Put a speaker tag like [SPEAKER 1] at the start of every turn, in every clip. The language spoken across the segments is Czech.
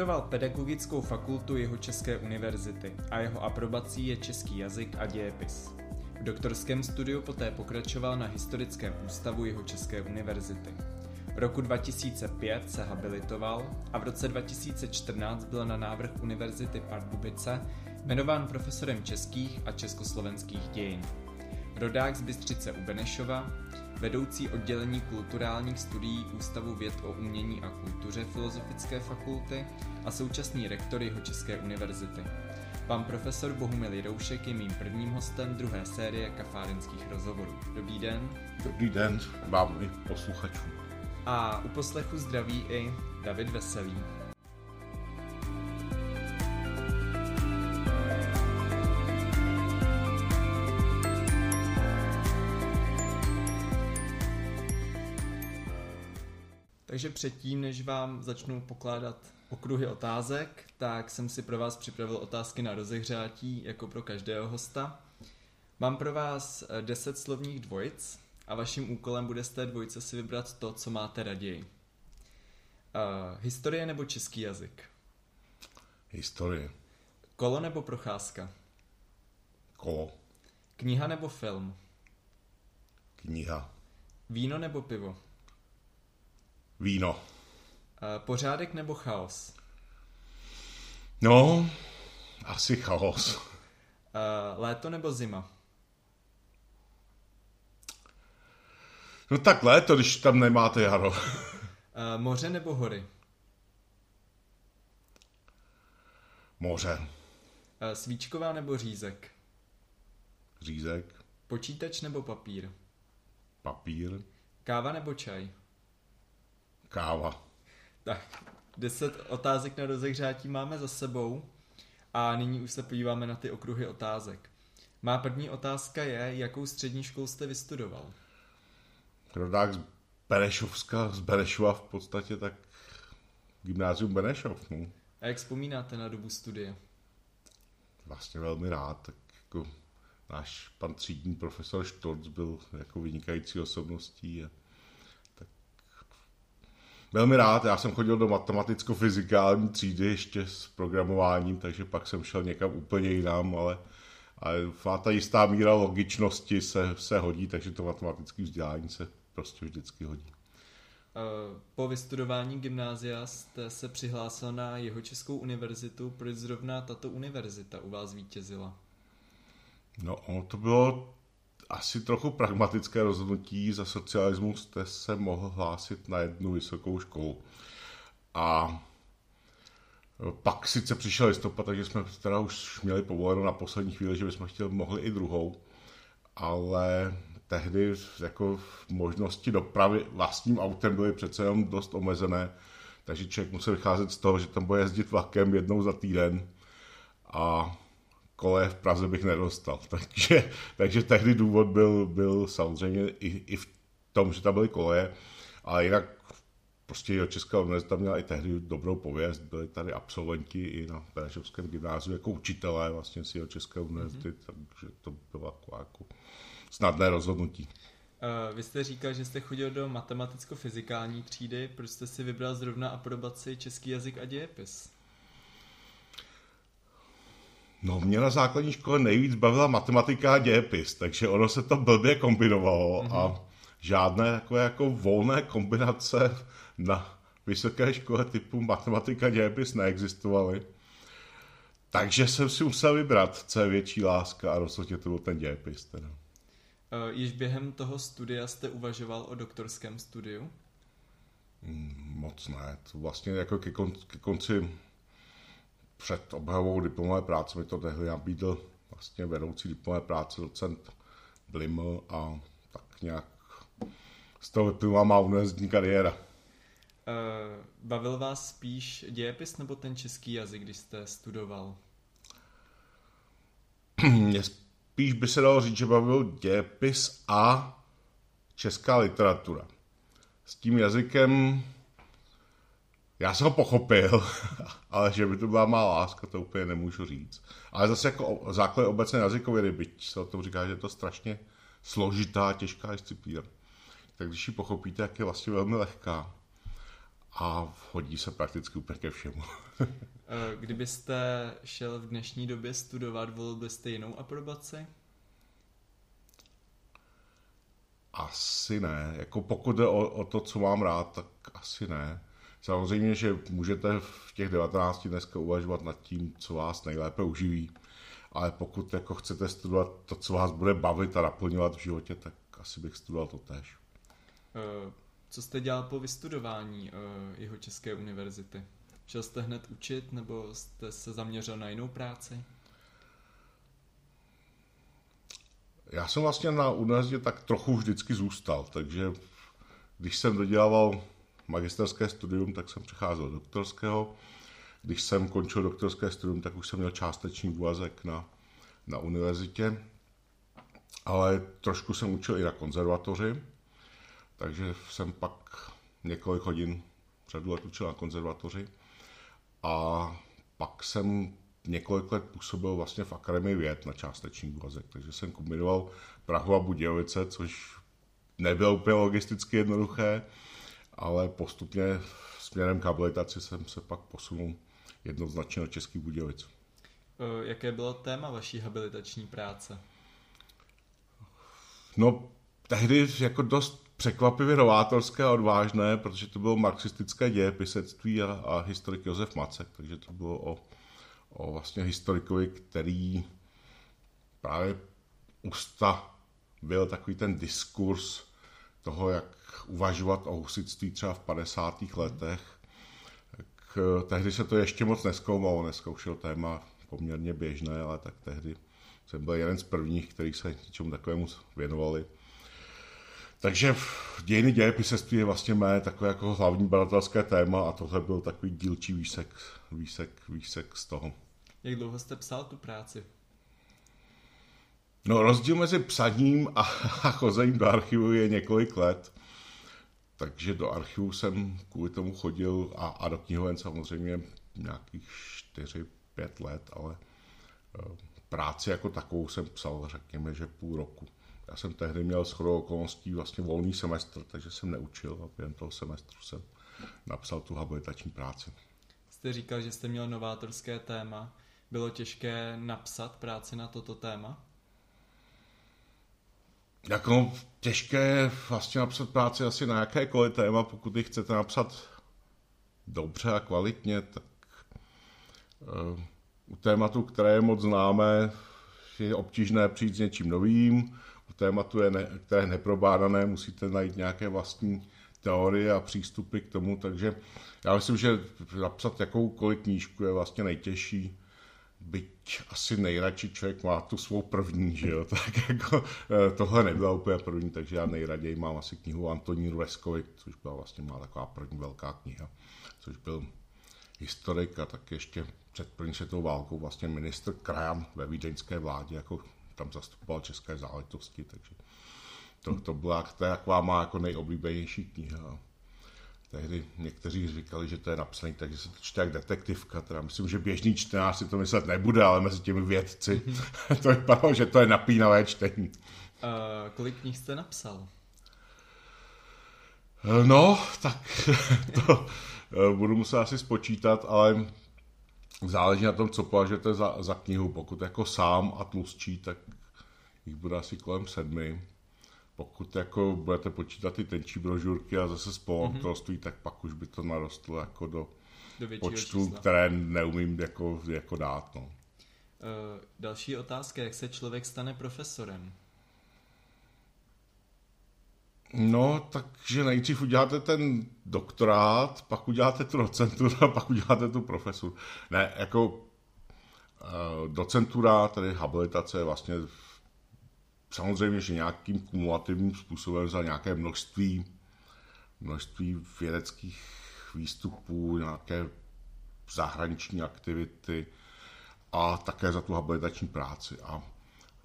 [SPEAKER 1] Vystudoval Pedagogickou fakultu jeho České univerzity a jeho aprobací je český jazyk a dějepis. V doktorském studiu poté pokračoval na Historickém ústavu jeho České univerzity. Roku 2005 se habilitoval a v roce 2014 byl na návrh Univerzity Pardubice jmenován profesorem českých a československých dějin. Rodák z Bystřice u Benešova, vedoucí oddělení kulturálních studií Ústavu věd o umění a kultuře Filozofické fakulty a současný rektor jeho České univerzity. Pan profesor Bohumil Jiroušek je mým prvním hostem druhé série kafárenských rozhovorů. Dobrý den.
[SPEAKER 2] Dobrý den vám i posluchačům.
[SPEAKER 1] A u poslechu zdraví i David Veselý. Takže předtím, než vám začnu pokládat okruhy otázek, tak jsem si pro vás připravil otázky na rozehřátí, jako pro každého hosta. Mám pro vás 10 slovních dvojic a vaším úkolem bude z té dvojice si vybrat to, co máte raději. Uh, historie nebo český jazyk?
[SPEAKER 2] Historie.
[SPEAKER 1] Kolo nebo procházka?
[SPEAKER 2] Kolo.
[SPEAKER 1] Kniha nebo film?
[SPEAKER 2] Kniha.
[SPEAKER 1] Víno nebo pivo?
[SPEAKER 2] Víno.
[SPEAKER 1] Uh, pořádek nebo chaos?
[SPEAKER 2] No, asi chaos.
[SPEAKER 1] Uh, léto nebo zima?
[SPEAKER 2] No tak léto, když tam nemáte jaro.
[SPEAKER 1] Uh, moře nebo hory?
[SPEAKER 2] Moře.
[SPEAKER 1] Svíčková nebo řízek?
[SPEAKER 2] Řízek.
[SPEAKER 1] Počítač nebo papír?
[SPEAKER 2] Papír.
[SPEAKER 1] Káva nebo čaj?
[SPEAKER 2] Káva.
[SPEAKER 1] Tak, deset otázek na rozehřátí máme za sebou a nyní už se podíváme na ty okruhy otázek. Má první otázka je, jakou střední školu jste vystudoval?
[SPEAKER 2] Rodák z Benešovska, z Benešova v podstatě, tak gymnázium Benešov. No.
[SPEAKER 1] A jak vzpomínáte na dobu studia?
[SPEAKER 2] Vlastně velmi rád, tak jako náš pan třídní profesor Štorc byl jako vynikající osobností a velmi rád, já jsem chodil do matematicko-fyzikální třídy ještě s programováním, takže pak jsem šel někam úplně jinam, ale, ale ta jistá míra logičnosti se, se hodí, takže to matematické vzdělání se prostě vždycky hodí.
[SPEAKER 1] Po vystudování gymnázia jste se přihlásil na jeho Českou univerzitu, proč zrovna tato univerzita u vás vítězila?
[SPEAKER 2] No, ono to bylo asi trochu pragmatické rozhodnutí. Za socialismu jste se mohl hlásit na jednu vysokou školu. A pak sice přišel listopad, takže jsme teda už měli povoleno na poslední chvíli, že bychom chtěli, mohli i druhou, ale tehdy jako možnosti dopravy vlastním autem byly přece jenom dost omezené, takže člověk musel vycházet z toho, že tam bude jezdit vlakem jednou za týden a kole v Praze bych nedostal. Takže, takže tehdy důvod byl, byl samozřejmě i, i v tom, že tam byly koleje, ale jinak prostě Česká univerzita měla i tehdy dobrou pověst, byli tady absolventi i na Benešovském gymnáziu jako učitelé vlastně si České univerzity, mm-hmm. takže to bylo jako, jako snadné rozhodnutí.
[SPEAKER 1] Uh, vy jste říkal, že jste chodil do matematicko-fyzikální třídy, proč jste si vybral zrovna aprobaci český jazyk a dějepis?
[SPEAKER 2] No, mě na základní škole nejvíc bavila matematika a dějepis, takže ono se to blbě kombinovalo mm-hmm. a žádné takové jako volné kombinace na vysoké škole typu matematika a dějepis neexistovaly. Takže jsem si musel vybrat, co je větší láska a rozhodně to byl ten dějepis. Teda.
[SPEAKER 1] Uh, již během toho studia jste uvažoval o doktorském studiu?
[SPEAKER 2] Mm, moc ne. To vlastně jako ke, kon, ke konci před obhajovou diplomové práce mi to tehdy nabídl vlastně vedoucí diplomové práce docent Bliml a tak nějak z toho vyplývá má univerzitní kariéra.
[SPEAKER 1] Uh, bavil vás spíš dějepis nebo ten český jazyk, když jste studoval?
[SPEAKER 2] Mě spíš by se dalo říct, že bavil dějepis a česká literatura. S tím jazykem já jsem ho pochopil, ale že by to byla má láska, to úplně nemůžu říct. Ale zase jako základ obecné jazykově, byť se o tom říká, že je to strašně složitá, těžká disciplína. Tak když ji pochopíte, jak je vlastně velmi lehká. a hodí se prakticky úplně ke všemu.
[SPEAKER 1] Eh, kdybyste šel v dnešní době studovat, volil byste jinou aprobaci?
[SPEAKER 2] Asi ne. Jako pokud jde o, o to, co mám rád, tak asi ne. Samozřejmě, že můžete v těch 19 dneska uvažovat nad tím, co vás nejlépe uživí, ale pokud jako chcete studovat to, co vás bude bavit a naplňovat v životě, tak asi bych studoval to tež.
[SPEAKER 1] Eh, co jste dělal po vystudování eh, jeho České univerzity? Šel jste hned učit nebo jste se zaměřil na jinou práci?
[SPEAKER 2] Já jsem vlastně na univerzitě tak trochu vždycky zůstal, takže když jsem dodělával magisterské studium, tak jsem přecházel do doktorského. Když jsem končil doktorské studium, tak už jsem měl částečný úvazek na, na univerzitě, ale trošku jsem učil i na konzervatoři, takže jsem pak několik hodin řadu let učil na konzervatoři. A pak jsem několik let působil vlastně v Akademii věd na částečný úvazek, takže jsem kombinoval Prahu a Budějovice, což nebylo úplně logisticky jednoduché, ale postupně směrem k habilitaci jsem se pak posunul jednoznačně do Český Budějovic.
[SPEAKER 1] E, jaké bylo téma vaší habilitační práce?
[SPEAKER 2] No, tehdy jako dost překvapivě novátorské a odvážné, protože to bylo marxistické dějepisectví a, a historik Josef Macek, takže to bylo o, o vlastně historikovi, který právě usta byl takový ten diskurs toho, jak uvažovat o husitství třeba v 50. letech. Tak, eh, tehdy se to ještě moc neskoumalo, neskoušel téma poměrně běžné, ale tak tehdy jsem byl jeden z prvních, který se něčemu takovému věnovali. Takže dějiny dějepisectví je vlastně mé takové jako hlavní badatelské téma a tohle byl takový dílčí výsek, výsek, výsek z toho.
[SPEAKER 1] Jak dlouho jste psal tu práci?
[SPEAKER 2] No rozdíl mezi psaním a, chozením do archivu je několik let. Takže do archivu jsem kvůli tomu chodil a, a do knihoven samozřejmě nějakých 4-5 let, ale eh, práci jako takovou jsem psal, řekněme, že půl roku. Já jsem tehdy měl shodou okolností vlastně volný semestr, takže jsem neučil a během toho semestru jsem napsal tu habilitační práci.
[SPEAKER 1] Jste říkal, že jste měl novátorské téma. Bylo těžké napsat práci na toto téma?
[SPEAKER 2] Jako těžké je vlastně napsat práci asi na jakékoliv téma, pokud ji chcete napsat dobře a kvalitně, tak uh, u tématu, které je moc známé, je obtížné přijít s něčím novým, u tématu, je které je neprobádané, musíte najít nějaké vlastní teorie a přístupy k tomu, takže já myslím, že napsat jakoukoliv knížku je vlastně nejtěžší byť asi nejradši člověk má tu svou první, že jo, tak jako eh, tohle nebyla úplně první, takže já nejraději mám asi knihu Antonínu Reskovi, což byla vlastně má taková první velká kniha, což byl historik a tak ještě před první světovou válkou vlastně ministr Krajan ve vídeňské vládě, jako tam zastupoval české záležitosti, takže to, to byla taková má jako nejoblíbenější kniha tehdy někteří říkali, že to je napsaný, takže se to čte jak detektivka. Teda myslím, že běžný čtenář si to myslet nebude, ale mezi těmi vědci to vypadalo, že to je napínavé čtení.
[SPEAKER 1] Uh, kolik knih jste napsal?
[SPEAKER 2] No, tak to eh, budu muset asi spočítat, ale záleží na tom, co považujete za, za knihu. Pokud jako sám a tlustší, tak jich bude asi kolem sedmi pokud jako budete počítat ty tenčí brožurky a zase spoluautorství, mm-hmm. tak pak už by to narostlo jako do, do počtu, čísla. které neumím jako, jako dát. No. Uh,
[SPEAKER 1] další otázka, jak se člověk stane profesorem?
[SPEAKER 2] No, takže nejdřív uděláte ten doktorát, pak uděláte tu docenturu a pak uděláte tu profesuru. Ne, jako uh, docentura, tedy habilitace je vlastně samozřejmě, že nějakým kumulativním způsobem za nějaké množství, množství vědeckých výstupů, nějaké zahraniční aktivity a také za tu habilitační práci. A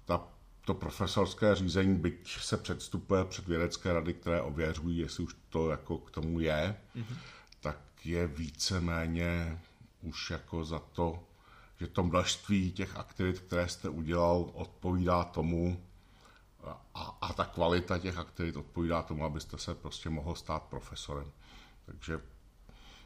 [SPEAKER 2] ta, to profesorské řízení, byť se předstupuje před vědecké rady, které ověřují, jestli už to jako k tomu je, mm-hmm. tak je víceméně už jako za to, že to množství těch aktivit, které jste udělal, odpovídá tomu, a, a ta kvalita těch aktivit odpovídá tomu, abyste se prostě mohl stát profesorem. Takže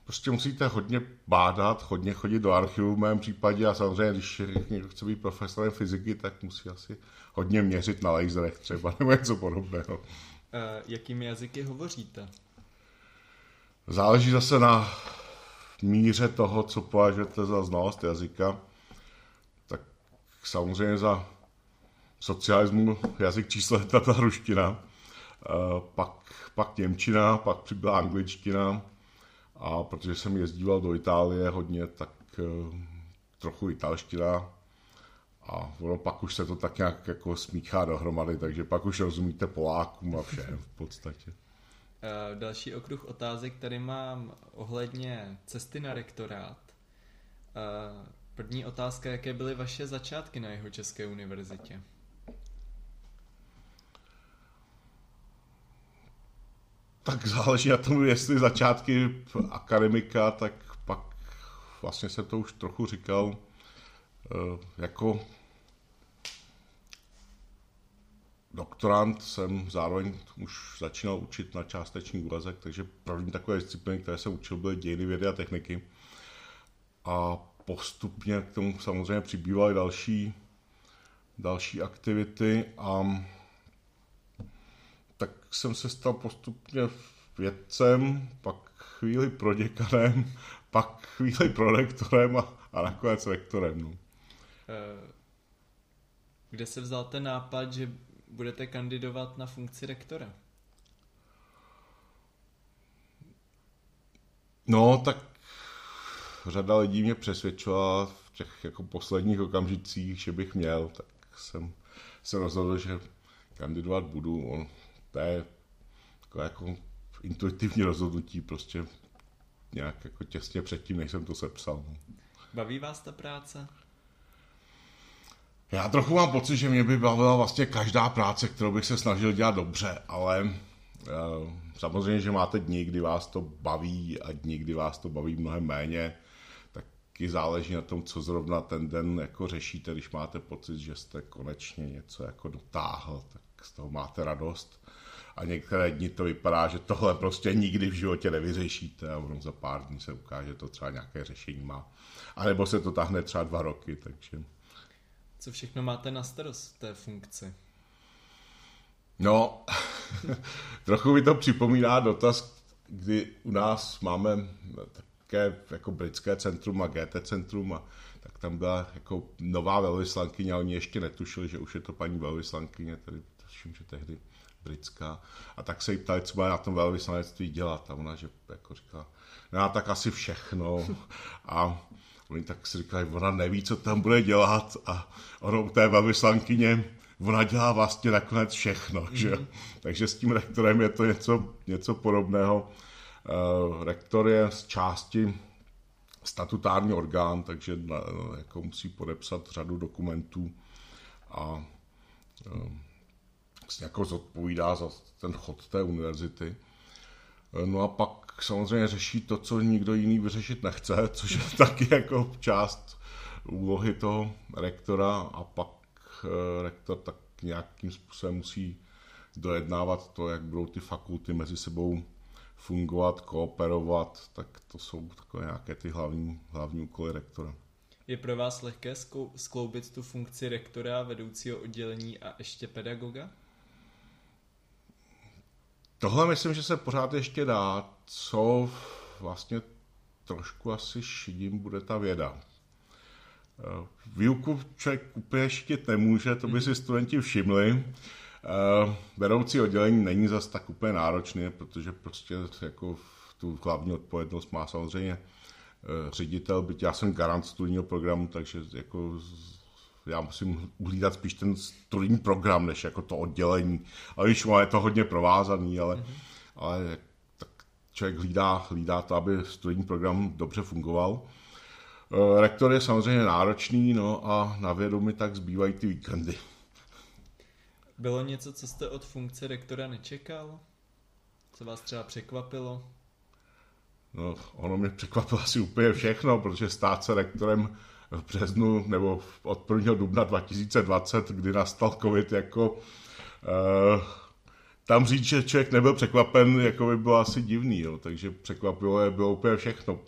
[SPEAKER 2] prostě musíte hodně bádat, hodně chodit do archivu v mém případě a samozřejmě, když někdo chce být profesorem fyziky, tak musí asi hodně měřit na laserech třeba nebo něco podobného. Uh,
[SPEAKER 1] jakými jazyky hovoříte?
[SPEAKER 2] Záleží zase na míře toho, co považujete za znalost jazyka. Tak samozřejmě za socialismu jazyk číslo je ta ruština, uh, pak, pak Němčina, pak přibyla angličtina, a protože jsem jezdíval do Itálie hodně, tak uh, trochu italština. A ono pak už se to tak nějak jako smíchá dohromady, takže pak už rozumíte Polákům a všem v podstatě.
[SPEAKER 1] Eh, další okruh otázek tady mám ohledně cesty na rektorát. Eh, první otázka, jaké byly vaše začátky na jeho České univerzitě?
[SPEAKER 2] Tak záleží na tom, jestli začátky akademika, tak pak vlastně jsem to už trochu říkal, eh, jako doktorant jsem zároveň už začínal učit na částečný úvazek, takže první takové disciplíny, které jsem učil, byly dějiny vědy a techniky. A postupně k tomu samozřejmě přibývaly další, další aktivity a tak jsem se stal postupně vědcem, pak chvíli proděkanem, pak chvíli prorektorem a, a nakonec rektorem. No. Eh,
[SPEAKER 1] kde se vzal ten nápad, že budete kandidovat na funkci rektora?
[SPEAKER 2] No, tak řada lidí mě přesvědčila v těch jako posledních okamžicích, že bych měl, tak jsem se rozhodl, že kandidovat budu. On to je takové jako intuitivní rozhodnutí, prostě nějak jako těsně předtím, než jsem to sepsal.
[SPEAKER 1] Baví vás ta práce?
[SPEAKER 2] Já trochu mám pocit, že mě by bavila vlastně každá práce, kterou bych se snažil dělat dobře, ale uh, samozřejmě, že máte dny, kdy vás to baví a dny, kdy vás to baví mnohem méně, taky záleží na tom, co zrovna ten den jako řešíte, když máte pocit, že jste konečně něco jako dotáhl, tak z toho máte radost a některé dny to vypadá, že tohle prostě nikdy v životě nevyřešíte a ono za pár dní se ukáže, že to třeba nějaké řešení má. A nebo se to tahne třeba dva roky, takže...
[SPEAKER 1] Co všechno máte na starost té funkci?
[SPEAKER 2] No, trochu mi to připomíná dotaz, kdy u nás máme také jako britské centrum a GT centrum a tak tam byla jako nová velvyslankyně a oni ještě netušili, že už je to paní velvyslankyně, tedy tuším, že tehdy britská. A tak se jí ptali, co má na tom velvyslanectví dělat. A ona, že jako říká, no tak asi všechno. A oni tak si říkali, ona neví, co tam bude dělat. A ono u té velvyslankyně, ona dělá vlastně nakonec všechno. Mm-hmm. Že? Takže s tím rektorem je to něco, něco podobného. Uh, rektor je z části statutární orgán, takže jako musí podepsat řadu dokumentů a uh, jako zodpovídá za ten chod té univerzity. No a pak samozřejmě řeší to, co nikdo jiný vyřešit nechce, což je taky jako část úlohy toho rektora a pak eh, rektor tak nějakým způsobem musí dojednávat to, jak budou ty fakulty mezi sebou fungovat, kooperovat, tak to jsou takové nějaké ty hlavní, hlavní úkoly rektora.
[SPEAKER 1] Je pro vás lehké skloubit tu funkci rektora, vedoucího oddělení a ještě pedagoga?
[SPEAKER 2] Tohle myslím, že se pořád ještě dá, co vlastně trošku asi šidím bude ta věda. Eh, výuku člověk úplně šidit nemůže, to by si studenti všimli. Eh, vedoucí oddělení není zas tak úplně náročný, protože prostě jako tu hlavní odpovědnost má samozřejmě eh, ředitel, byť já jsem garant studijního programu, takže jako já musím uhlídat spíš ten studijní program, než jako to oddělení. Ale když je to hodně provázaný, ale, mm-hmm. ale tak člověk hlídá, hlídá to, aby studijní program dobře fungoval. Eh, rektor je samozřejmě náročný, no a na vědomí tak zbývají ty víkendy.
[SPEAKER 1] Bylo něco, co jste od funkce rektora nečekal? Co vás třeba překvapilo?
[SPEAKER 2] No, ono mě překvapilo asi úplně všechno, protože stát se rektorem v březnu nebo od 1. dubna 2020, kdy nastal covid, jako uh, tam říct, že člověk nebyl překvapen, jako by bylo asi divný, jo. takže překvapivé bylo úplně všechno.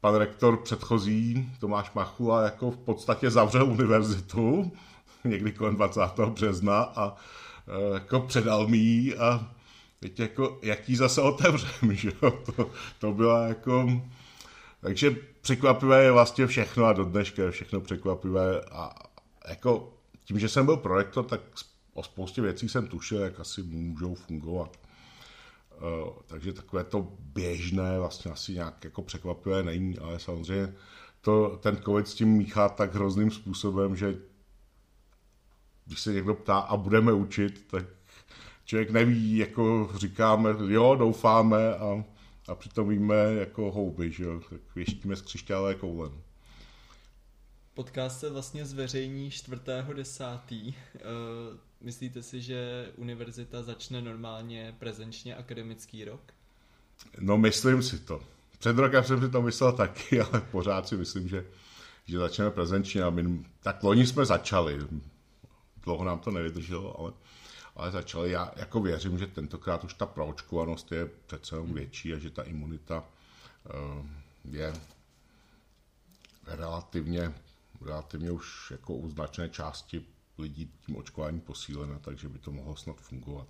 [SPEAKER 2] Pan rektor předchozí, Tomáš Machula, jako v podstatě zavřel univerzitu někdy kolem 20. března a e, jako předal mi a teď jako, jaký zase otevřem, že jo? To, to byla jako... Takže překvapivé je vlastně všechno a do dneška je všechno překvapivé a jako tím, že jsem byl projektor, tak o spoustě věcí jsem tušil, jak asi můžou fungovat. Uh, takže takové to běžné vlastně asi nějak jako překvapivé není, ale samozřejmě to, ten covid s tím míchá tak hrozným způsobem, že když se někdo ptá a budeme učit, tak člověk neví, jako říkáme, jo, doufáme a, a přitom víme jako houby, že jo, tak věštíme z křišťálové koule.
[SPEAKER 1] Podcast se vlastně zveřejní 4.10. Eh, myslíte si, že univerzita začne normálně prezenčně akademický rok?
[SPEAKER 2] No myslím si to. Před rokem jsem si to myslel taky, ale pořád si myslím, že, že začneme prezenčně. A my, tak loni jsme začali. Dlouho nám to nevydrželo, ale, ale začali. Já jako věřím, že tentokrát už ta proočkovanost je přece jenom větší a že ta imunita uh, je relativně relativně už jako u značné části lidí tím očkováním posílena, takže by to mohlo snad fungovat.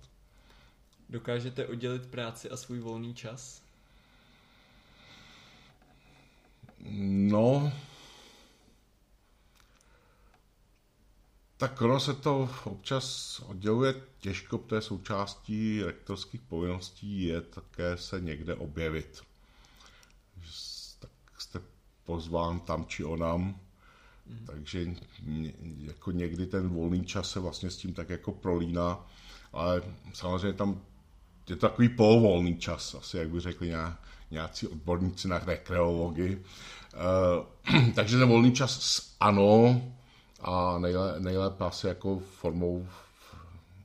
[SPEAKER 1] Dokážete oddělit práci a svůj volný čas?
[SPEAKER 2] No, tak ono se to občas odděluje těžko, protože součástí rektorských povinností je také se někde objevit. Tak jste pozván tam či onam, Mm. Takže jako někdy ten volný čas se vlastně s tím tak jako prolíná, ale samozřejmě tam je to takový polovolný čas, asi jak by řekli nějací odborníci na rekreologii. Uh, takže ten volný čas ano, a nejlé, nejlépe asi jako formou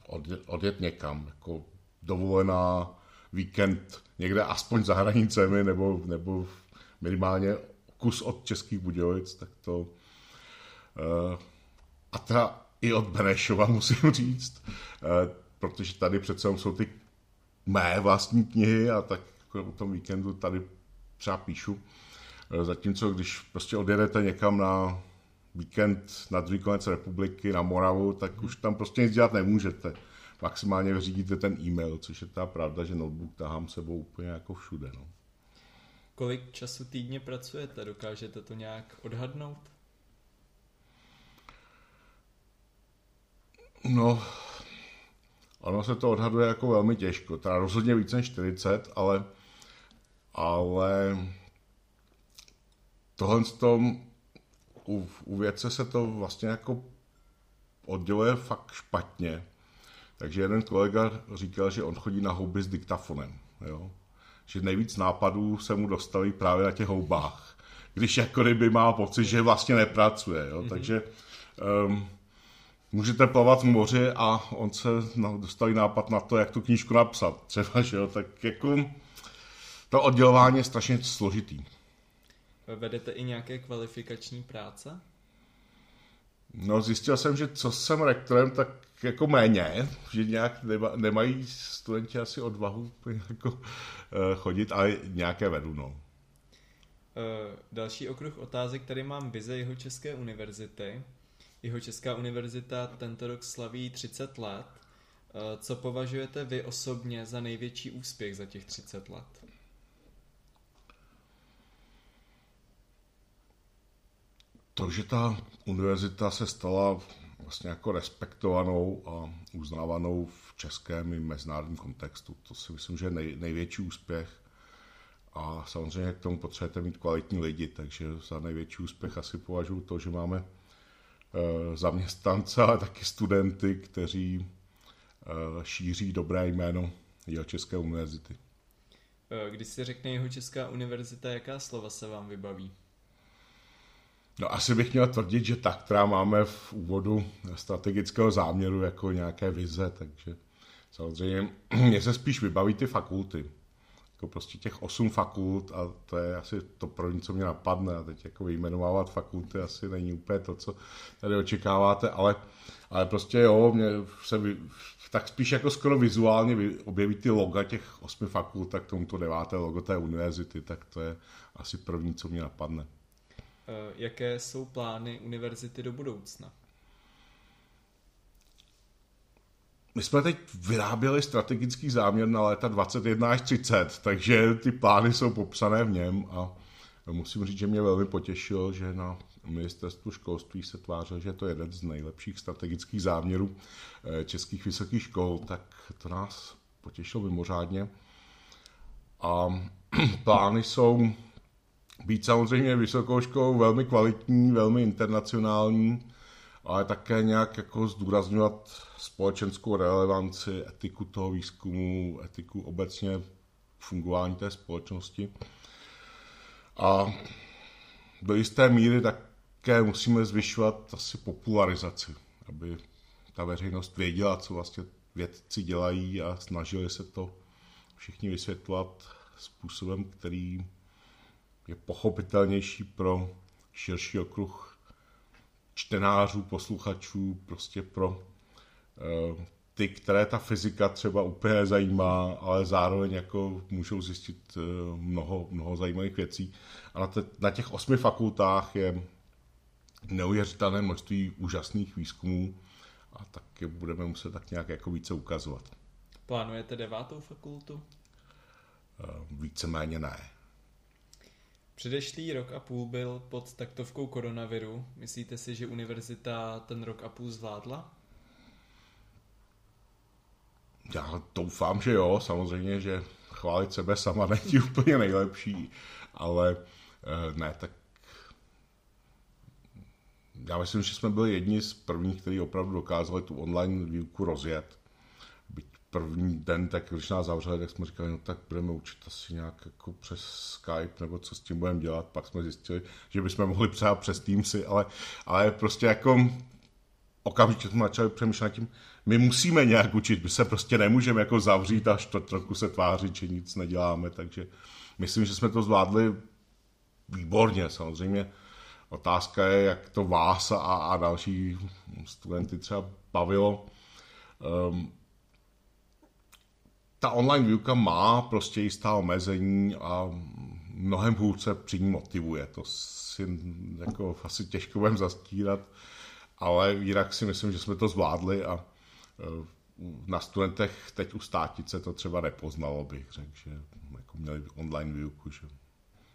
[SPEAKER 2] odjet, odjet někam, jako dovolená, víkend někde aspoň za hranicemi, nebo, nebo minimálně kus od Českých Budějovic, tak to, Eh, a teda i od Benešova, musím říct, eh, protože tady přece jsou ty mé vlastní knihy a tak jako o tom víkendu tady třeba píšu. Eh, zatímco když prostě odjedete někam na víkend na druhý konec republiky, na Moravu, tak už tam prostě nic dělat nemůžete. Maximálně vyřídíte ten e-mail, což je ta pravda, že notebook tahám sebou úplně jako všude. No.
[SPEAKER 1] Kolik času týdně pracujete? Dokážete to nějak odhadnout?
[SPEAKER 2] No, ono se to odhaduje jako velmi těžko, teda rozhodně více než 40, ale, ale tohle z tom, u, u věce se to vlastně jako odděluje fakt špatně. Takže jeden kolega říkal, že on chodí na houby s diktafonem, jo? že nejvíc nápadů se mu dostaví právě na těch houbách, když jako kdyby má pocit, že vlastně nepracuje. Jo? Mm-hmm. Takže um, můžete plavat v moři a on se no, dostali nápad na to, jak tu knížku napsat. Třeba, že jo, tak jako to oddělování je strašně složitý.
[SPEAKER 1] Vedete i nějaké kvalifikační práce?
[SPEAKER 2] No zjistil jsem, že co jsem rektorem, tak jako méně, že nějak nema, nemají studenti asi odvahu jako, eh, chodit, ale nějaké vedu, no.
[SPEAKER 1] Eh, další okruh otázek, tady mám vize jeho České univerzity. Jeho Česká univerzita tento rok slaví 30 let. Eh, co považujete vy osobně za největší úspěch za těch 30 let?
[SPEAKER 2] To, že ta univerzita se stala vlastně jako respektovanou a uznávanou v českém i mezinárodním kontextu, to si myslím, že je nej, největší úspěch. A samozřejmě k tomu potřebujete mít kvalitní lidi, takže za největší úspěch asi považuji to, že máme Eh, zaměstnance, ale taky studenty, kteří eh, šíří dobré jméno jeho České univerzity.
[SPEAKER 1] Eh, když se řekne jeho Česká univerzita, jaká slova se vám vybaví?
[SPEAKER 2] No asi bych měl tvrdit, že ta, která máme v úvodu strategického záměru jako nějaké vize, takže samozřejmě mě se spíš vybaví ty fakulty. jako prostě těch osm fakult a to je asi to pro co mě napadne a teď jako vyjmenovávat fakulty asi není úplně to, co tady očekáváte, ale, ale prostě jo, mě se vy, tak spíš jako skoro vizuálně objeví ty loga těch osmi fakult, tak tomuto deváté logo té univerzity, tak to je asi první, co mě napadne.
[SPEAKER 1] Eh, jaké jsou plány univerzity do budoucna?
[SPEAKER 2] My jsme teď vyráběli strategický záměr na léta 21 až 30, takže ty plány jsou popsané v něm a musím říct, že mě velmi potěšilo, že na ministerstvu školství se tvářil, že je to jeden z nejlepších strategických záměrů eh, českých vysokých škol, tak to nás potěšilo mimořádně. A plány jsou být samozřejmě vysokou školou velmi kvalitní, velmi internacionální, ale také nějak jako zdůrazňovat společenskou relevanci, etiku toho výzkumu, etiku obecně fungování té společnosti. A do jisté míry také musíme zvyšovat asi popularizaci, aby ta veřejnost věděla, co vlastně vědci dělají a snažili se to všichni vysvětlovat způsobem, který je pochopitelnější pro širší okruh čtenářů, posluchačů, prostě pro eh, ty, které ta fyzika třeba úplně zajímá, ale zároveň jako můžou zjistit eh, mnoho, mnoho zajímavých věcí. A na, te, na těch osmi fakultách je neuvěřitelné množství úžasných výzkumů a tak je budeme muset tak nějak jako více ukazovat.
[SPEAKER 1] Plánujete devátou fakultu?
[SPEAKER 2] Eh, víceméně ne.
[SPEAKER 1] Předešlý rok a půl byl pod taktovkou koronaviru. Myslíte si, že univerzita ten rok a půl zvládla?
[SPEAKER 2] Já doufám, že jo. Samozřejmě, že chválit sebe sama není úplně nejlepší, ale eh, ne, tak já myslím, že jsme byli jedni z prvních, kteří opravdu dokázali tu online výuku rozjet první den, tak když nás zavřeli, tak jsme říkali, no tak budeme učit asi nějak jako přes Skype, nebo co s tím budeme dělat. Pak jsme zjistili, že bychom mohli psát přes Teamsy, ale, ale prostě jako okamžitě jsme začali přemýšlet nad tím, my musíme nějak učit, my se prostě nemůžeme jako zavřít a čtvrt roku se tvářit, že nic neděláme, takže myslím, že jsme to zvládli výborně, samozřejmě. Otázka je, jak to vás a, a další studenty třeba bavilo. Um, ta online výuka má prostě jistá omezení a mnohem hůř při ní motivuje. To si jako asi těžko budeme zastírat, ale jinak si myslím, že jsme to zvládli a e, na studentech teď u státice to třeba nepoznalo, bych řekl, že jako měli online výuku, že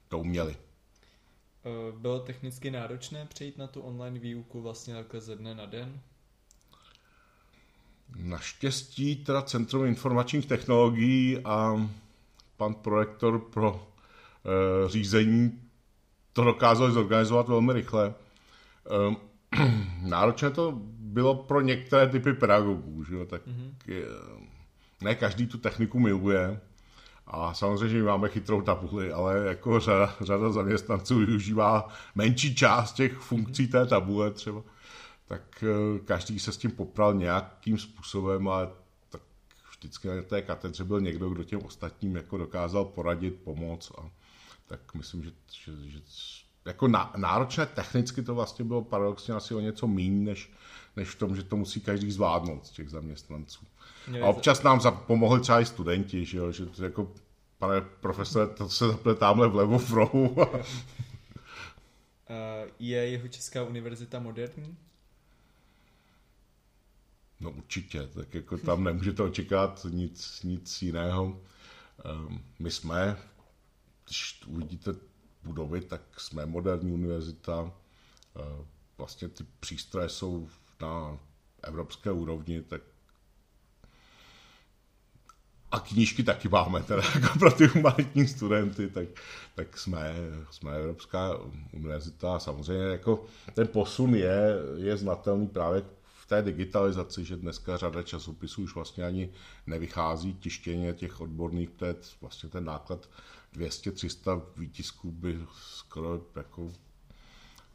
[SPEAKER 2] to uměli.
[SPEAKER 1] E, bylo technicky náročné přejít na tu online výuku vlastně takhle ze dne na den?
[SPEAKER 2] Naštěstí teda Centrum informačních technologií a pan projektor pro e, řízení to dokázali zorganizovat velmi rychle. E, náročné to bylo pro některé typy pedagogů, že? tak mm-hmm. ne každý tu techniku miluje a samozřejmě, máme chytrou tabuli, ale jako řada, řada zaměstnanců využívá menší část těch funkcí té tabule třeba tak eh, každý se s tím popral nějakým způsobem, ale tak vždycky na té katedře byl někdo, kdo těm ostatním jako dokázal poradit, pomoct a tak myslím, že, že, že jako náročné technicky to vlastně bylo paradoxně asi o něco méně, než, než v tom, že to musí každý zvládnout z těch zaměstnanců. A občas nám pomohli třeba i studenti, že, jo, že to jako pane profesore, to se zapletámhle vlevo v rohu.
[SPEAKER 1] je jeho Česká univerzita moderní?
[SPEAKER 2] No určitě, tak jako tam nemůžete očekávat nic, nic jiného. Ehm, my jsme, když uvidíte budovy, tak jsme moderní univerzita. Ehm, vlastně ty přístroje jsou na evropské úrovni, tak a knížky taky máme, teda jako pro ty humanitní studenty, tak, tak jsme, jsme Evropská univerzita. Samozřejmě jako ten posun je, je znatelný právě té digitalizaci, že dneska řada časopisů už vlastně ani nevychází tištěně těch odborných, to je vlastně ten náklad 200-300 výtisků by skoro jako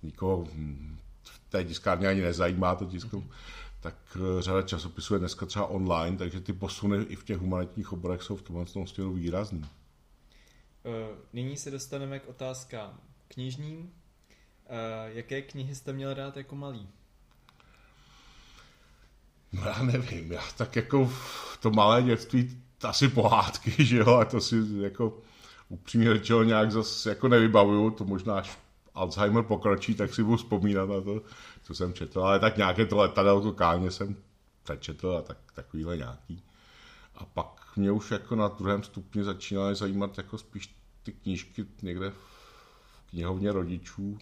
[SPEAKER 2] nikoho v té tiskárně ani nezajímá to tisku, mm-hmm. tak eh, řada časopisů je dneska třeba online, takže ty posuny i v těch humanitních oborech jsou v tomhle směru výrazný.
[SPEAKER 1] Nyní se dostaneme k otázkám knižním. Jaké knihy jste měl rád jako malý?
[SPEAKER 2] No já nevím, já tak jako v to malé dětství asi pohádky, že jo, a to si jako upřímně řečeno nějak zase jako nevybavuju, to možná až Alzheimer pokročí, tak si budu vzpomínat na to, co jsem četl, ale tak nějaké to letadelko káně jsem přečetl a tak, takovýhle nějaký. A pak mě už jako na druhém stupni začínaly zajímat jako spíš ty knížky někde v knihovně rodičů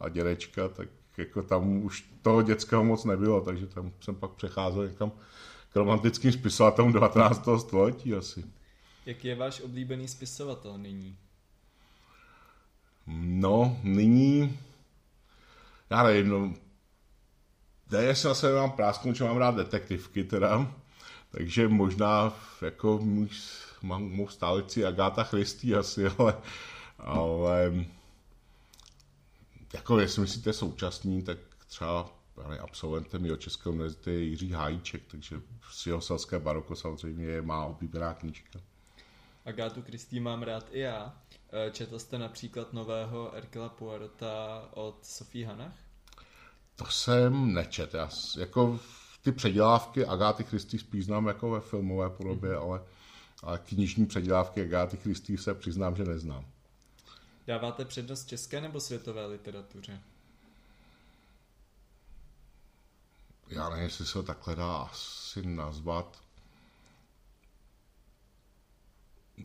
[SPEAKER 2] a dědečka, tak jako tam už toho dětského moc nebylo, takže tam jsem pak přecházel někam k romantickým spisovatelům 19. století asi.
[SPEAKER 1] Jaký je váš oblíbený spisovatel nyní?
[SPEAKER 2] No, nyní, já nevím, no, ne, jestli na sebe mám prásknout, že mám rád detektivky teda, takže možná jako můj, mám mou stálici Agáta Christy asi, ale, ale jako jestli myslíte současný, tak třeba absolventem jeho České univerzity je Jiří Hájíček, takže z jeho selské baroko samozřejmě je má oblíbená knižka.
[SPEAKER 1] Agátu Kristý mám rád i já. Eh, četl jste například nového Erkela Poirota od Sofie Hanach?
[SPEAKER 2] To jsem nečet. Já, jako ty předělávky Agáty Christy spíš znám jako ve filmové podobě, mm-hmm. ale, ale knižní předělávky Agáty Christy se přiznám, že neznám.
[SPEAKER 1] Dáváte přednost české nebo světové literatuře?
[SPEAKER 2] Já nevím, jestli se takhle dá asi nazvat.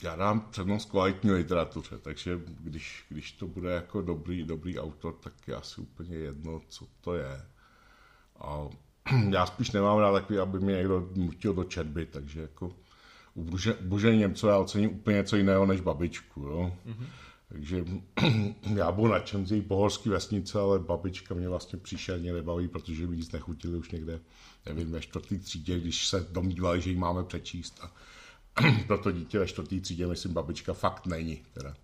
[SPEAKER 2] Já dám přednost kvalitní literatuře, takže když, když to bude jako dobrý, dobrý autor, tak je asi úplně jedno, co to je. A já spíš nemám rád takový, aby mě někdo nutil do četby, takže jako u Bože Němcové já ocením úplně něco jiného než babičku. Jo? Mm-hmm. Takže já budu nadšen z její pohorský vesnice, ale babička mě vlastně příšerně nebaví, protože by nic nechutili už někde, nevím, ve čtvrtý třídě, když se domnívali, že ji máme přečíst. A proto dítě ve čtvrtý třídě, myslím, babička fakt není. Teda.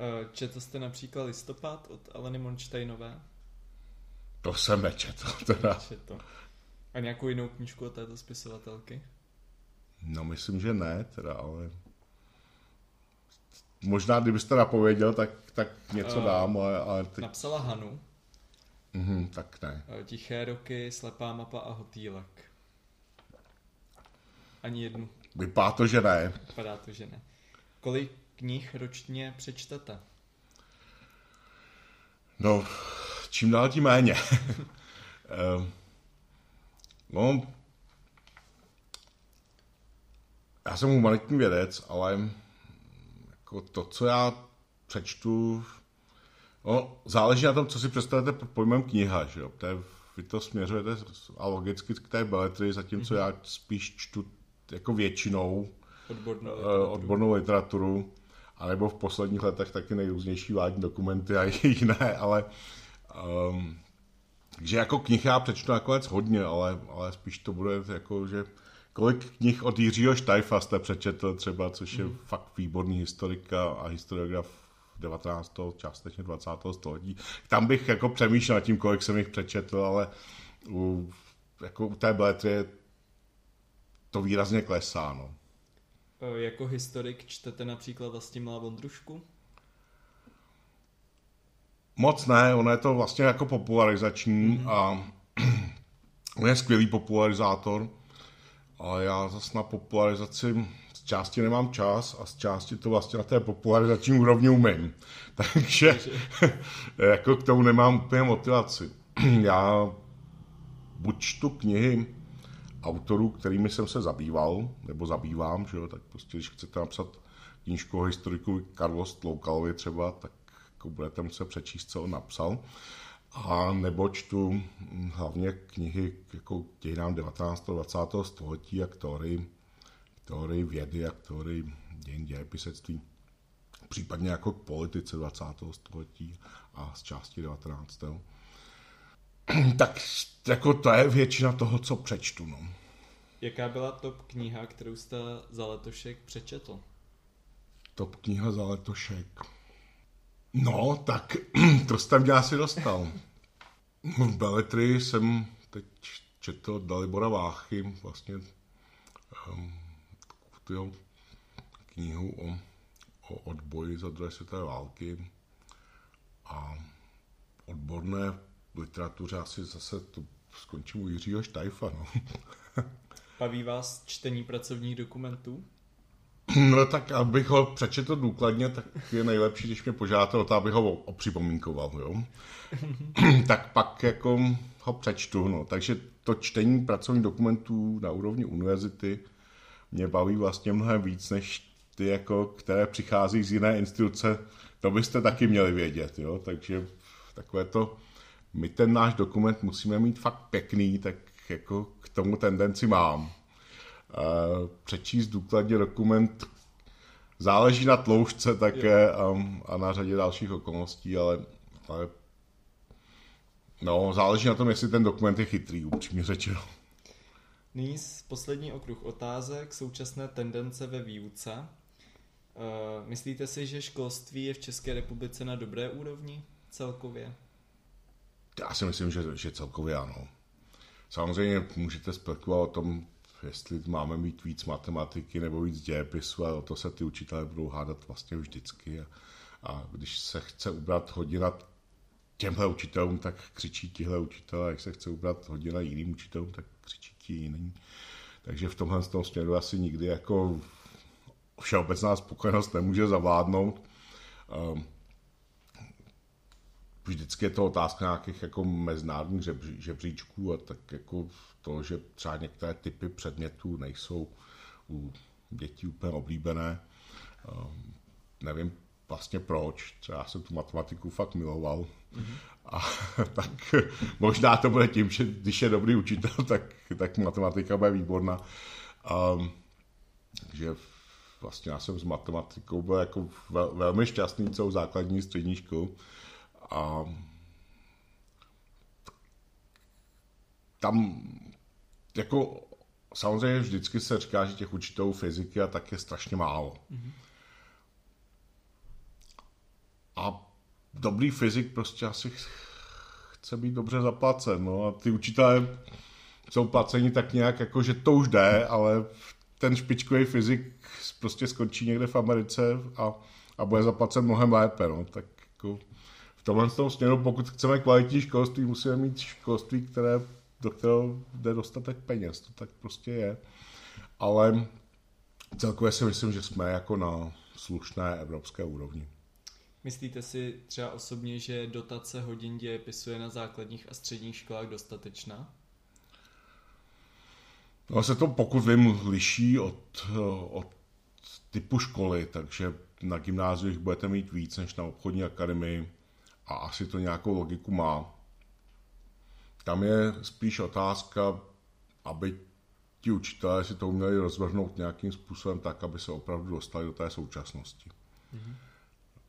[SPEAKER 1] Eh, četl jste například Listopad od Aleny Monštejnové?
[SPEAKER 2] To jsem nečetl. Teda.
[SPEAKER 1] Četl. A nějakou jinou knížku od této spisovatelky?
[SPEAKER 2] No, myslím, že ne, teda, ale možná kdybyste napověděl, tak, tak něco uh, dám, ale... ale
[SPEAKER 1] teď... Napsala Hanu.
[SPEAKER 2] Mhm, tak ne.
[SPEAKER 1] Eh, Tiché roky, Slepá mapa a Hotýlek. Ani jednu.
[SPEAKER 2] Vypadá to, že ne.
[SPEAKER 1] Vypadá to, že ne. Kolik knih ročně přečtete?
[SPEAKER 2] No, čím dál tím méně. Ehm, no, já jsem humanitní vědec, ale jako to, co já přečtu, no, záleží na tom, co si představíte pod pojmem kniha, že jo? To je, vy to směřujete a logicky k té beletry, zatímco mm-hmm. já spíš čtu jako většinou odbornou eh, literaturu, odbornou literaturu anebo v posledních letech taky nejrůznější vládní dokumenty a jiné, ale um, takže jako knih já přečtu nakonec hodně, ale, ale spíš to bude jako, že kolik knih od Jiřího Štajfa jste přečetl třeba, což je mm. fakt výborný historika a historiograf 19. částečně 20. století. Tam bych jako přemýšlel tím, kolik jsem jich přečetl, ale u, jako u té beletry to výrazně klesá. No.
[SPEAKER 1] E, jako historik čtete například Vlastimila Vondrušku?
[SPEAKER 2] Moc ne, ono je to vlastně jako popularizační mm-hmm. a on je skvělý popularizátor, ale já zase na popularizaci z části nemám čas a z části to vlastně na té popularizační úrovni umím. Takže jako k tomu nemám úplně motivaci. Já buď čtu knihy autorů, kterými jsem se zabýval, nebo zabývám, že jo, tak prostě, když chcete napsat knížku o historiku Carlos Tloukalovi třeba, tak jako budete muset přečíst, co on napsal. A nebo čtu hlavně knihy jako dějinám 19. 20. století a teorii, teorii vědy a teorii dějin dějepisectví. Případně jako k politice 20. století a z části 19. tak jako to je většina toho, co přečtu. No.
[SPEAKER 1] Jaká byla top kniha, kterou jste za letošek přečetl?
[SPEAKER 2] Top kniha za letošek. No, tak jste mě asi dostal. V Beletry jsem teď četl Dalibora Váchy, vlastně um, tyjo, knihu o, o odboji za druhé světové války a odborné literatuře asi zase to skončím u Jiřího Štajfa. No.
[SPEAKER 1] Baví vás čtení pracovních dokumentů?
[SPEAKER 2] No tak abych ho přečetl důkladně, tak je nejlepší, když mě požádáte o to, abych ho opřipomínkoval, jo. tak pak jako ho přečtu, no. Takže to čtení pracovních dokumentů na úrovni univerzity mě baví vlastně mnohem víc, než ty, jako, které přichází z jiné instituce, to byste taky měli vědět, jo. Takže takové to, my ten náš dokument musíme mít fakt pěkný, tak jako k tomu tendenci mám přečíst důkladně dokument záleží na tloušťce také a, a na řadě dalších okolností, ale, ale no, záleží na tom, jestli ten dokument je chytrý, upřímně řečeno.
[SPEAKER 1] Nyní poslední okruh otázek, současné tendence ve výuce. Uh, myslíte si, že školství je v České republice na dobré úrovni celkově?
[SPEAKER 2] Já si myslím, že, že celkově ano. Samozřejmě můžete spekulovat o tom, jestli máme mít víc matematiky nebo víc dějepisu, ale o to se ty učitelé budou hádat vlastně vždycky. A, a když se chce ubrat hodina těmhle učitelům, tak křičí tihle učitelé, jak se chce ubrat hodina jiným učitelům, tak křičí ti jiný. Takže v tomhle tom směru asi nikdy jako všeobecná spokojenost nemůže zavládnout. Um, vždycky je to otázka nějakých jako mezinárodních žebříčků a tak jako to, že třeba některé typy předmětů nejsou u dětí úplně oblíbené. Ehm, nevím vlastně proč, třeba já jsem tu matematiku fakt miloval. Mm-hmm. A tak možná to bude tím, že když je dobrý učitel, tak, tak matematika bude výborná. Um, že vlastně já jsem s matematikou byl jako vel, velmi šťastný celou základní střední školu. A tam jako samozřejmě vždycky se říká, že těch učitelů fyziky a tak je strašně málo. Mm-hmm. A dobrý fyzik prostě asi chce být dobře zaplacen. No a ty učitelé jsou placeni tak nějak, jako že to už jde, ale ten špičkový fyzik prostě skončí někde v Americe a, a bude zaplacen mnohem lépe. No. Tak jako tomhle tom směru, pokud chceme kvalitní školství, musíme mít školství, které do kterého jde dostatek peněz. To tak prostě je. Ale celkově si myslím, že jsme jako na slušné evropské úrovni.
[SPEAKER 1] Myslíte si třeba osobně, že dotace hodin dějepisu je na základních a středních školách dostatečná?
[SPEAKER 2] No se to pokud vím liší od, od typu školy, takže na gymnáziích budete mít víc než na obchodní akademii a asi to nějakou logiku má. Tam je spíš otázka, aby ti učitelé si to uměli rozvrhnout nějakým způsobem tak, aby se opravdu dostali do té současnosti. Mm-hmm.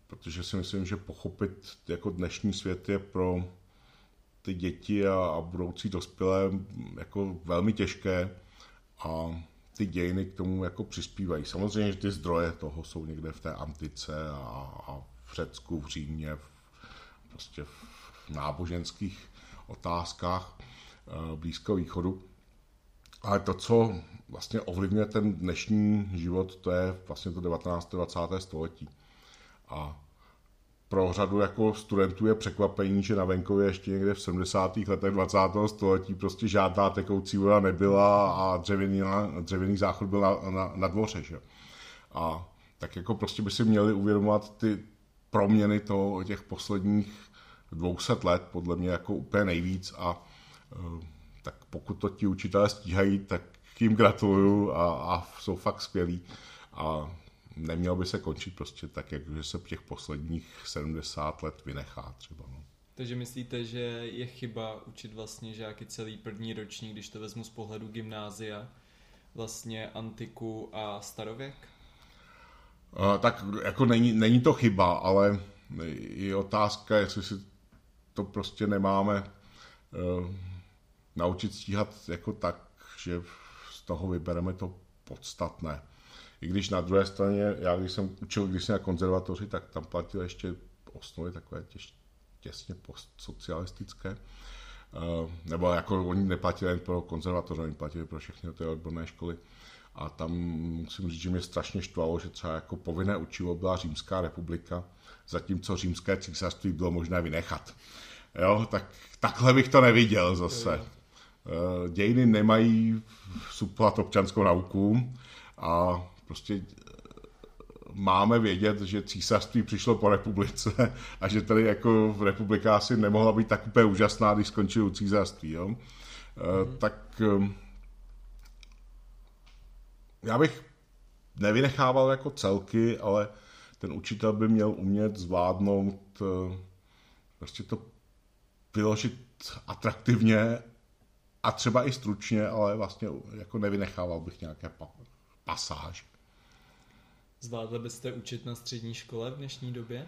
[SPEAKER 2] Protože si myslím, že pochopit jako dnešní svět je pro ty děti a, a budoucí dospělé jako velmi těžké a ty dějiny k tomu jako přispívají. Samozřejmě, že ty zdroje toho jsou někde v té antice a, a v Řecku, v Římě, v, prostě v náboženských otázkách eh, Blízkého východu. Ale to, co vlastně ovlivňuje ten dnešní život, to je vlastně to 19. 20. století. A pro řadu jako studentů je překvapení, že na venkově ještě někde v 70. letech 20. století prostě žádná tekoucí voda nebyla a dřevěný, dřevěný záchod byl na, na, na dvoře. Že? A tak jako prostě by si měli uvědomovat ty proměny toho, těch posledních 200 let, podle mě jako úplně nejvíc a eh, tak pokud to ti učitelé stíhají, tak jim gratuluju a, a jsou fakt skvělí a nemělo by se končit prostě tak, jak že se těch posledních 70 let vynechá třeba. No.
[SPEAKER 1] Takže myslíte, že je chyba učit vlastně žáky celý první ročník, když to vezmu z pohledu gymnázia, vlastně antiku a starověk?
[SPEAKER 2] Uh, tak jako není, není to chyba, ale je otázka, jestli si to prostě nemáme uh, naučit stíhat jako tak, že z toho vybereme to podstatné. I když na druhé straně, já když jsem učil když jsem na konzervatoři, tak tam platil ještě osnovy takové těž, těsně postsocialistické. Uh, nebo jako oni neplatili jen pro konzervatoře, oni platili pro všechny ty odborné školy. A tam musím říct, že mě strašně štvalo, že třeba jako povinné učivo byla Římská republika, zatímco římské císařství bylo možné vynechat. Jo, tak takhle bych to neviděl zase. Eh, dějiny nemají suplovat občanskou nauku a prostě máme vědět, že císařství přišlo po republice a že tady jako republika asi nemohla být tak úplně úžasná, když skončilo císařství. Jo? Mm. Tak eh, já bych nevynechával jako celky, ale ten učitel by měl umět zvládnout eh, prostě to vyložit atraktivně a třeba i stručně, ale vlastně jako nevynechával bych nějaké pasáž.
[SPEAKER 1] Zvládli byste učit na střední škole v dnešní době?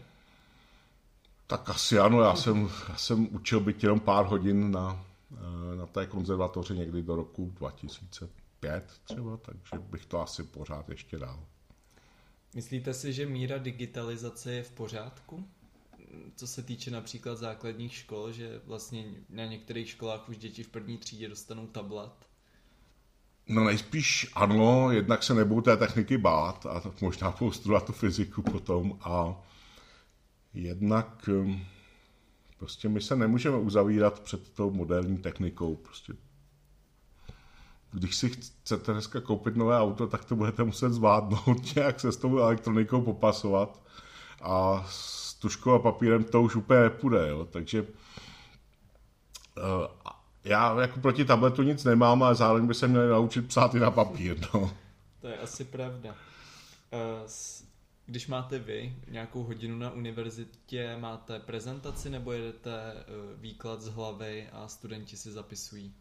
[SPEAKER 2] Tak asi ano, já jsem, já jsem učil být jenom pár hodin na, eh, na té konzervatoři někdy do roku 2005 třeba, takže bych to asi pořád ještě dal.
[SPEAKER 1] Myslíte si, že míra digitalizace je v pořádku? Co se týče například základních škol, že vlastně na některých školách už děti v první třídě dostanou tablet?
[SPEAKER 2] No nejspíš ano, jednak se nebudou té techniky bát a možná budou studovat tu fyziku potom a jednak hm, prostě my se nemůžeme uzavírat před tou moderní technikou. Prostě když si chcete dneska koupit nové auto, tak to budete muset zvládnout, nějak se s tou elektronikou popasovat a s tuškou a papírem to už úplně nepůjde, jo. takže uh, já jako proti tabletu nic nemám, ale zároveň by se měli naučit psát i na papír. No.
[SPEAKER 1] To je asi pravda. Eh, když máte vy nějakou hodinu na univerzitě, máte prezentaci nebo jedete eh, výklad z hlavy a studenti si zapisují?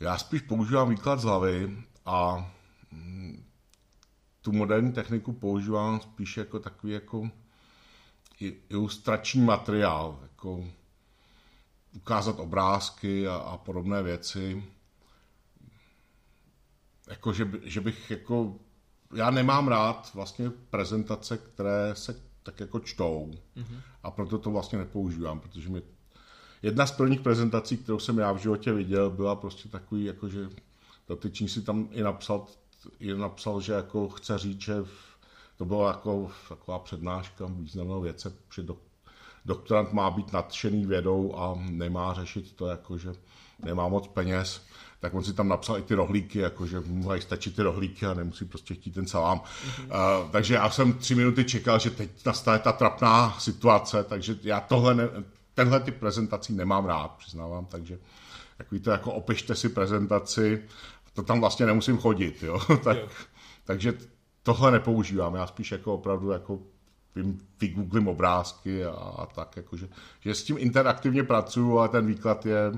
[SPEAKER 2] Já spíš používám výklad z hlavy a mm, tu moderní techniku používám spíš jako takový jako ilustrační materiál, jako ukázat obrázky a, a podobné věci. Jako, že, že bych jako, já nemám rád vlastně prezentace, které se tak jako čtou mm-hmm. a proto to vlastně nepoužívám, protože mi jedna z prvních prezentací, kterou jsem já v životě viděl, byla prostě takový, jako že dotyčný si tam i napsal, i napsal, že jako chce říct, že to byla jako taková přednáška významného věce, že do, doktorant má být nadšený vědou a nemá řešit to, jako že nemá moc peněz, tak on si tam napsal i ty rohlíky, jakože mu stačit ty rohlíky a nemusí prostě chtít ten salám. Mm-hmm. Uh, takže já jsem tři minuty čekal, že teď nastane ta trapná situace, takže já tohle ne, tenhle typ prezentací nemám rád, přiznávám, takže takový to jako opište si prezentaci, to tam vlastně nemusím chodit, jo. tak, jo. takže tohle nepoužívám, já spíš jako opravdu jako vygooglím obrázky a, a tak, jakože, že s tím interaktivně pracuju, ale ten výklad je,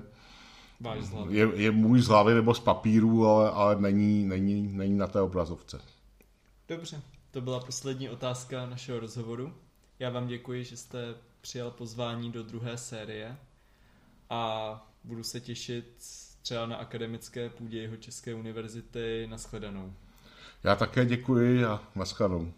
[SPEAKER 2] je, je můj z hlavy nebo z papíru, ale, ale není, není, není na té obrazovce.
[SPEAKER 1] Dobře, to byla poslední otázka našeho rozhovoru. Já vám děkuji, že jste přijal pozvání do druhé série a budu se těšit třeba na akademické půdě jeho České univerzity. Naschledanou.
[SPEAKER 2] Já také děkuji a naschledanou.